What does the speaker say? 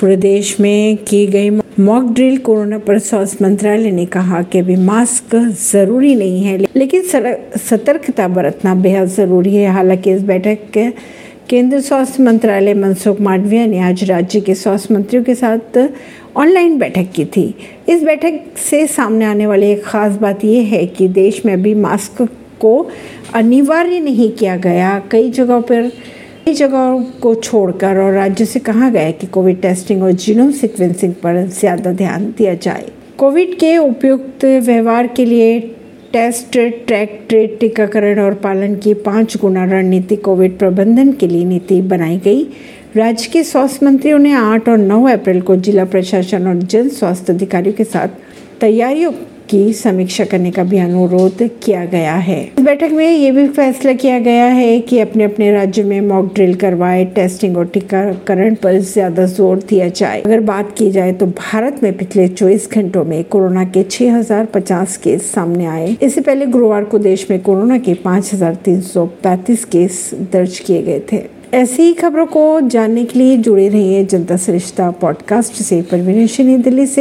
पूरे देश में की गई मॉक ड्रिल कोरोना पर स्वास्थ्य मंत्रालय ने कहा कि अभी मास्क ज़रूरी नहीं है, लेकिन सतर्कता बरतना बेहद ज़रूरी है। हालाँकि इस बैठक के केंद्रीय स्वास्थ्य मंत्रालय मनसुख मांडविया ने आज राज्य के स्वास्थ्य मंत्रियों के साथ ऑनलाइन बैठक की थी। इस बैठक से सामने आने वाली एक खास बात यह है कि देश में अभी मास्क को अनिवार्य नहीं किया गया। कई जगहों पर कई जगहों को छोड़कर और राज्य से कहा गया कि कोविड टेस्टिंग और जीनोम सीक्वेंसिंग पर ज़्यादा ध्यान दिया जाए। कोविड के उपयुक्त व्यवहार के लिए टेस्ट, ट्रैक ट्रेड टीकाकरण और पालन की पाँच गुना रणनीति कोविड प्रबंधन के लिए नीति बनाई गई। राज्य के स्वास्थ्य मंत्रियों ने 8 और 9 अप्रैल को जिला प्रशासन और जन स्वास्थ्य अधिकारियों के साथ तैयारियों की समीक्षा करने का भी अनुरोध किया गया है। इस बैठक में ये भी फैसला किया गया है कि अपने अपने राज्य में मॉक ड्रिल करवाए टेस्टिंग और टीकाकरण पर ज़्यादा ज़ोर दिया जाए। अगर बात की जाए तो भारत में पिछले 24 घंटों में कोरोना के 6050 केस सामने आए। इससे पहले गुरुवार को देश में कोरोना के 5335 केस दर्ज किए गए थे। ऐसी ही खबरों को जानने के लिए जुड़े रहिए जनता सरिश्ता पॉडकास्ट से। परवीन दिल्ली से।